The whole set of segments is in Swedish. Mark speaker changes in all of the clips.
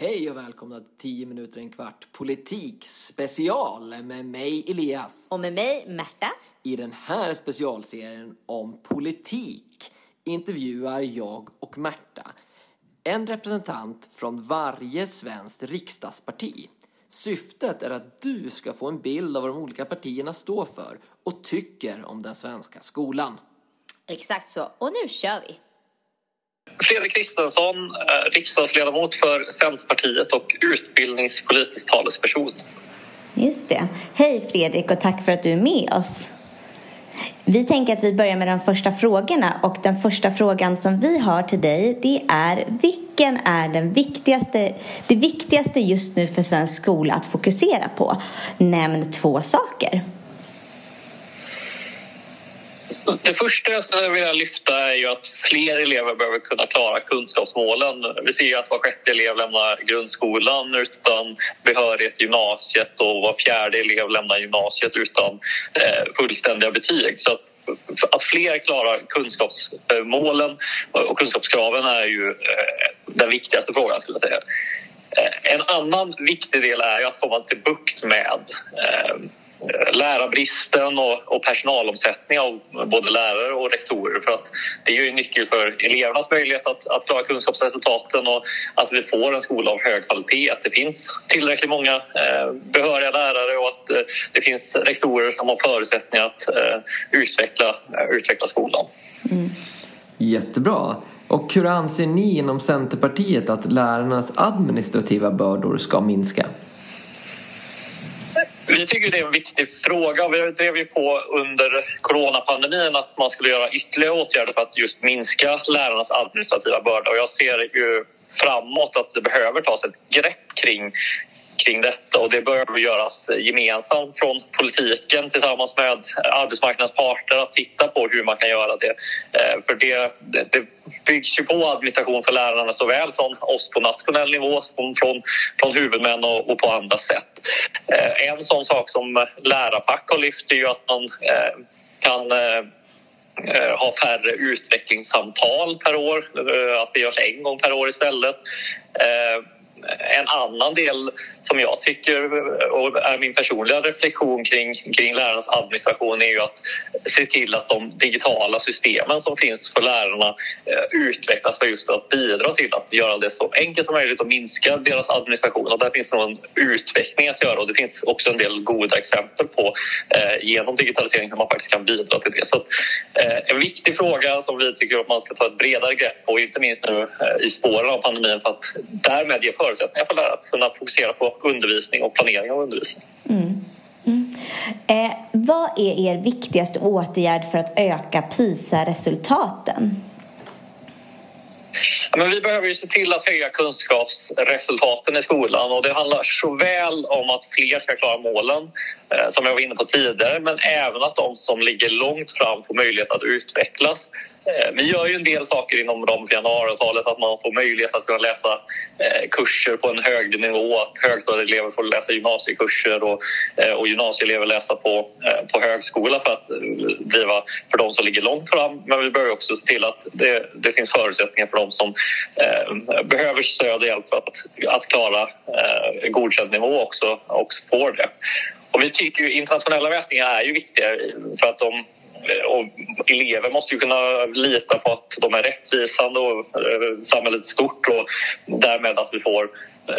Speaker 1: Hej och välkomna till 10 minuter en kvart politik special med mig Elias.
Speaker 2: Och med mig Märta.
Speaker 1: I den här specialserien om politik intervjuar jag och Märta en representant från varje svenskt riksdagsparti. Syftet är att du ska få en bild av vad de olika partierna står för och tycker om den svenska skolan.
Speaker 2: Exakt så. Och nu kör vi!
Speaker 3: Fredrik Kristensson, eh, riksdagsledamot för Centerpartiet och utbildningspolitisk talesperson.
Speaker 2: Just det. Hej Fredrik och tack för att du är med oss. Vi tänker att vi börjar med de första frågorna och den första frågan som vi har till dig det är vilken är den viktigaste, det viktigaste just nu för svensk skola att fokusera på? Nämn två saker.
Speaker 3: Det första jag skulle vilja lyfta är ju att fler elever behöver kunna klara kunskapsmålen. Vi ser att var sjätte elev lämnar grundskolan utan behörighet till gymnasiet och var fjärde elev lämnar gymnasiet utan eh, fullständiga betyg. Så att, att fler klarar kunskapsmålen och kunskapskraven är ju eh, den viktigaste frågan skulle jag säga. Eh, en annan viktig del är att komma till bukt med lärarbristen och, och personalomsättning av både lärare och rektorer för att det är ju en nyckel för elevernas möjlighet att, att klara kunskapsresultaten och att vi får en skola av hög kvalitet, att det finns tillräckligt många eh, behöriga lärare och att eh, det finns rektorer som har förutsättningar att eh, utveckla, eh, utveckla skolan.
Speaker 1: Mm. Jättebra. Och hur anser ni inom Centerpartiet att lärarnas administrativa bördor ska minska?
Speaker 3: Tycker det är en viktig fråga. Vi drev ju på under coronapandemin att man skulle göra ytterligare åtgärder för att just minska lärarnas administrativa börda. Och jag ser ju framåt att det behöver tas ett grepp kring kring detta och det bör göras gemensamt från politiken tillsammans med arbetsmarknadens parter att titta på hur man kan göra det. Eh, för det, det byggs ju på administration för lärarna såväl från oss på nationell nivå som från, från huvudmän och, och på andra sätt. Eh, en sån sak som lärarfack har lyft är ju att man eh, kan ha färre utvecklingssamtal per år, att det görs en gång per år istället en annan del som jag tycker och är min personliga reflektion kring, kring lärarnas administration är ju att se till att de digitala systemen som finns för lärarna eh, utvecklas för just att bidra till att göra det så enkelt som möjligt och minska deras administration. Och där finns nog en utveckling att göra och det finns också en del goda exempel på eh, genom digitalisering hur man faktiskt kan bidra till det. Så eh, en viktig fråga som vi tycker att man ska ta ett bredare grepp på, inte minst nu eh, i spåren av pandemin för att därmed ge förutsättningar för lärare att kunna fokusera på undervisning och planering av undervisning. Mm.
Speaker 2: Mm. Eh, vad är er viktigaste åtgärd för att öka PISA-resultaten?
Speaker 3: men vi behöver ju se till att höja kunskapsresultaten i skolan och det handlar såväl om att fler ska klara målen Eh, som jag var inne på tidigare men även att de som ligger långt fram får möjlighet att utvecklas eh, vi gör ju en del saker inom ramen för januariavtalet, att man får möjlighet att kunna läsa eh, kurser på en högre nivå, att högstadieelever får läsa gymnasiekurser och, och gymnasieelever läsa på, på högskola för att driva för de som ligger långt fram. Men vi behöver också se till att det, det finns förutsättningar för de som eh, behöver stöd och hjälp för att, att klara eh, godkänd nivå också, också får det. Och vi tycker ju internationella mätningar är ju viktiga för att de och elever måste ju kunna lita på att de är rättvisande och eh, samhället stort och därmed att vi får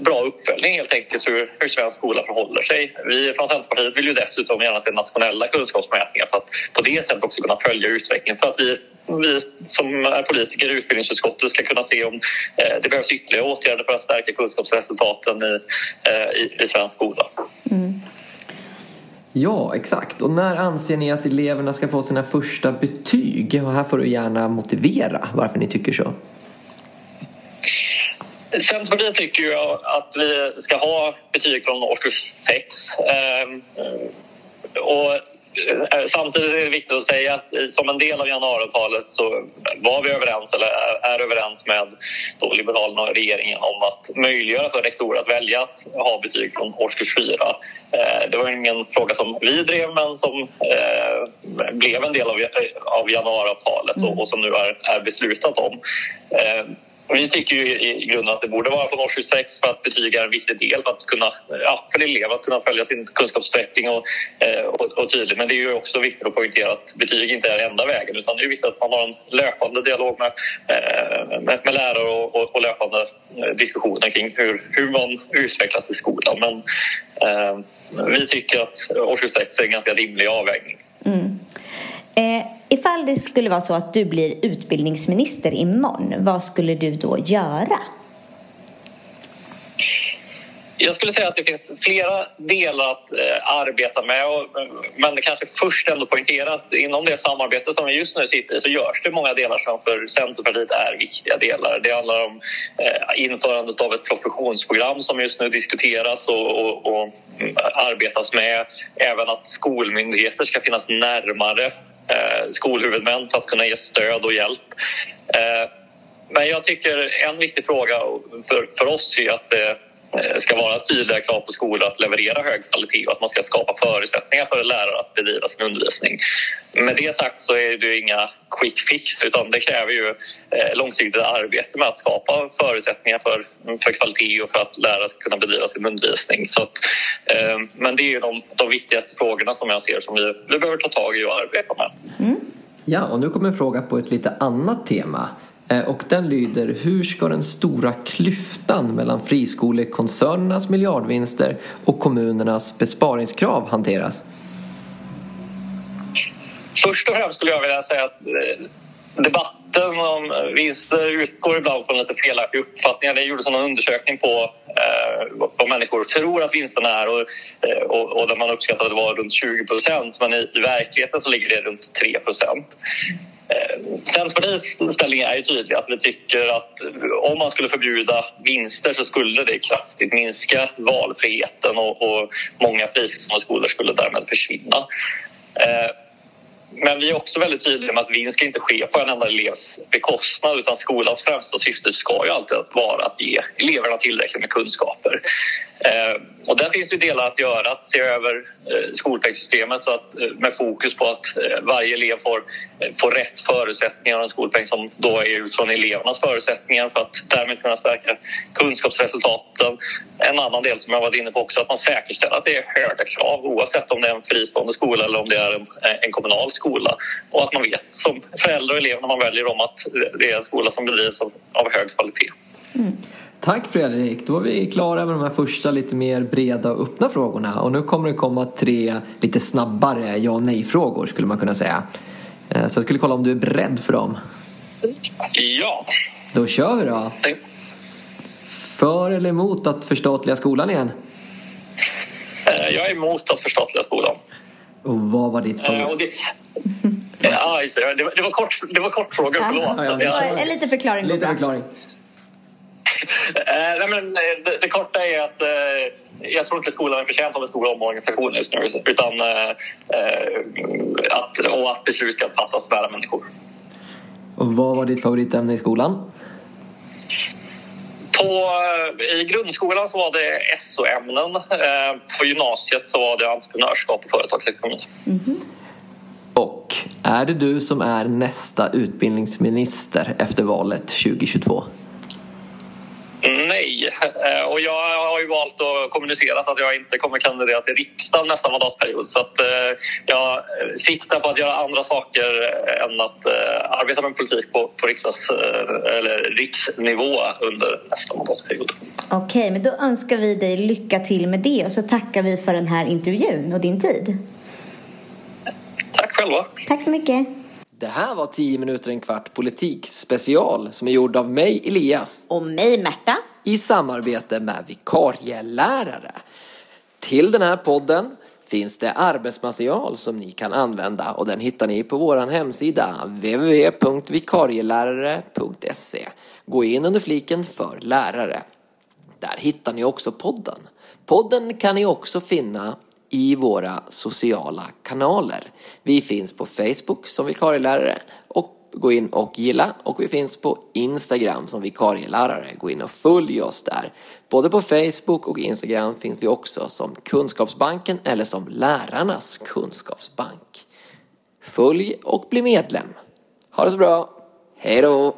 Speaker 3: bra uppföljning helt enkelt hur, hur svensk skola förhåller sig. Vi från Centerpartiet vill ju dessutom gärna se nationella kunskapsmätningar för att på det sättet också kunna följa utvecklingen för att vi, vi som är politiker i utbildningsutskottet ska kunna se om eh, det behövs ytterligare åtgärder för att stärka kunskapsresultaten i, eh, i, i svensk skola. Mm.
Speaker 1: Ja, exakt. Och när anser ni att eleverna ska få sina första betyg? Och här får du gärna motivera varför ni tycker så.
Speaker 3: Centerpartiet tycker ju att vi ska ha betyg från årskurs 6. Ehm, och samtidigt är det viktigt att säga att som en del av januariavtalet så var vi överens, eller är överens med då Liberalerna och regeringen om att möjliggöra för rektorer att välja att ha betyg från årskurs 4. Eh, det var ingen fråga som vi drev men som eh, blev en del av januariavtalet och som nu är beslutat om vi tycker ju i grunden att det borde vara från årskurs 6 för att betyg är en viktig del för att kunna, ja, för elever att kunna följa sin kunskapsutveckling och, eh, och, och tydligt. Men det är ju också viktigt att poängtera att betyg inte är enda vägen utan det är viktigt att man har en löpande dialog med, eh, med, med lärare och, och, och, löpande eh, diskussioner kring hur, hur man utvecklas i skolan. Men eh, vi tycker att årskurs 6 är en ganska rimlig avvägning.
Speaker 2: Mm. Eh, ifall det skulle vara så att du blir utbildningsminister imorgon, vad skulle du då göra?
Speaker 3: Jag skulle säga att det finns flera delar att eh, arbeta med. Och, eh, men det kanske först ändå poängtera att inom det samarbete som vi just nu sitter i så görs det många delar som för Centerpartiet är viktiga delar. Det handlar om eh, införandet av ett professionsprogram som just nu diskuteras och, och, och eh, arbetas med. Även att skolmyndigheter ska finnas närmare eh, skolhuvudmän för att kunna ge stöd och hjälp. Eh, men jag tycker en viktig fråga för, för oss är att eh, ska vara tydliga krav på skolor att leverera hög kvalitet och att man ska skapa förutsättningar för lärare att bedriva sin undervisning. Med det sagt så är det inga quick fix utan det kräver ju eh, långsiktigt arbete med att skapa förutsättningar för, för kvalitet och för att lärare ska kunna bedriva sin undervisning. Så att, eh, men det är ju de, de viktigaste frågorna som jag ser som vi, vi behöver ta tag i och arbeta med.
Speaker 1: Mm. Ja, och nu kommer en fråga på ett lite annat tema. Eh, och den lyder, hur ska den stora klyftan mellan friskolekoncernernas miljardvinster och kommunernas besparingskrav hanteras?
Speaker 3: Först och främst skulle jag vilja säga att eh, debatten om eh, vinster utgår ibland från lite felaktiga uppfattningar. Det gjordes en undersökning på eh, vad människor tror att vinsterna är och, eh, och, och där man uppskattade att det var runt 20 procent men i, i verkligheten så ligger det runt 3 procent. Eh, Centerpartiets ställning är ju tydlig. Att vi tycker att om man skulle förbjuda vinster så skulle det kraftigt minska valfriheten och, och många fristående skolor skulle därmed försvinna. Eh, men vi är också väldigt tydliga med att vinst ska inte ske på en enda elevs bekostnad utan skolans främsta syfte ska ju alltid vara att ge eleverna tillräckligt med kunskaper. Eh, och där finns det delar att göra, att se över eh, skolpengssystemet så att, eh, med fokus på att eh, varje elev får, eh, får rätt förutsättningar och en skolpeng som då är utifrån elevernas förutsättningar för att därmed kunna stärka kunskapsresultaten. En annan del som jag varit inne på också att man säkerställer att det är höga krav oavsett om det är en fristående skola eller om det är en, eh, en kommunal skola och att man vet som förälder och elev när man väljer om att det är en skola som bedrivs av, av hög kvalitet. Mm.
Speaker 1: Tack Fredrik, då är vi klara med de här första lite mer breda och öppna frågorna och nu kommer det komma tre lite snabbare ja och nej-frågor skulle man kunna säga. Eh, så jag skulle kolla om du är beredd för dem.
Speaker 3: Ja.
Speaker 1: Då kör vi då. För eller emot att förstatliga skolan igen?
Speaker 3: Eh, jag är emot att förstatliga skolan.
Speaker 1: Och vad var ditt
Speaker 3: favorit?
Speaker 1: Uh,
Speaker 3: det, ja, det, var, det, var kort, det var kort fråga, förlåt. Ja,
Speaker 2: ja, en liten förklaring.
Speaker 1: Lite förklaring.
Speaker 3: Eh, nej, men eh, det, det, korta är att eh, jag tror inte skolan är förtjänt av en stor omorganisation just nu utan att, och att beslut ska fattas nära människor.
Speaker 1: Och vad var ditt favoritämne i skolan?
Speaker 3: På, I grundskolan så var det SO-ämnen. På gymnasiet så var det entreprenörskap och företagsekonomi. Mm -hmm.
Speaker 1: Och är det du som är nästa utbildningsminister efter valet 2022?
Speaker 3: Eh, och jag har ju valt att kommunicera att jag inte kommer kandidera till riksdagen nästa mandatperiod. Så att eh, jag siktar på att göra andra saker än att eh, arbeta med politik på, på riksdags, eller riksnivå under nästa mandatperiod.
Speaker 2: Okej, okay, men då önskar vi dig lycka till med det och så tackar vi för den här intervjun och din tid.
Speaker 3: Tack själva.
Speaker 2: Tack så mycket.
Speaker 1: Det här var 10 minuter en kvart politik special som är gjord av mig Elias.
Speaker 2: Och mig Märta.
Speaker 1: I samarbete med vikarielärare. Till den här podden finns det arbetsmaterial som ni kan använda och den hittar ni på vår hemsida www.vikarielärare.se. Gå in under fliken för lärare. Där hittar ni också podden. Podden kan ni också finna i våra sociala kanaler. Vi finns på Facebook som vikarielärare och gå in och gilla och vi finns på Instagram som vikarielärare. Gå in och följ oss där. Både på Facebook och Instagram finns vi också som Kunskapsbanken eller som Lärarnas kunskapsbank. Följ och bli medlem. Ha det så bra. Hej då!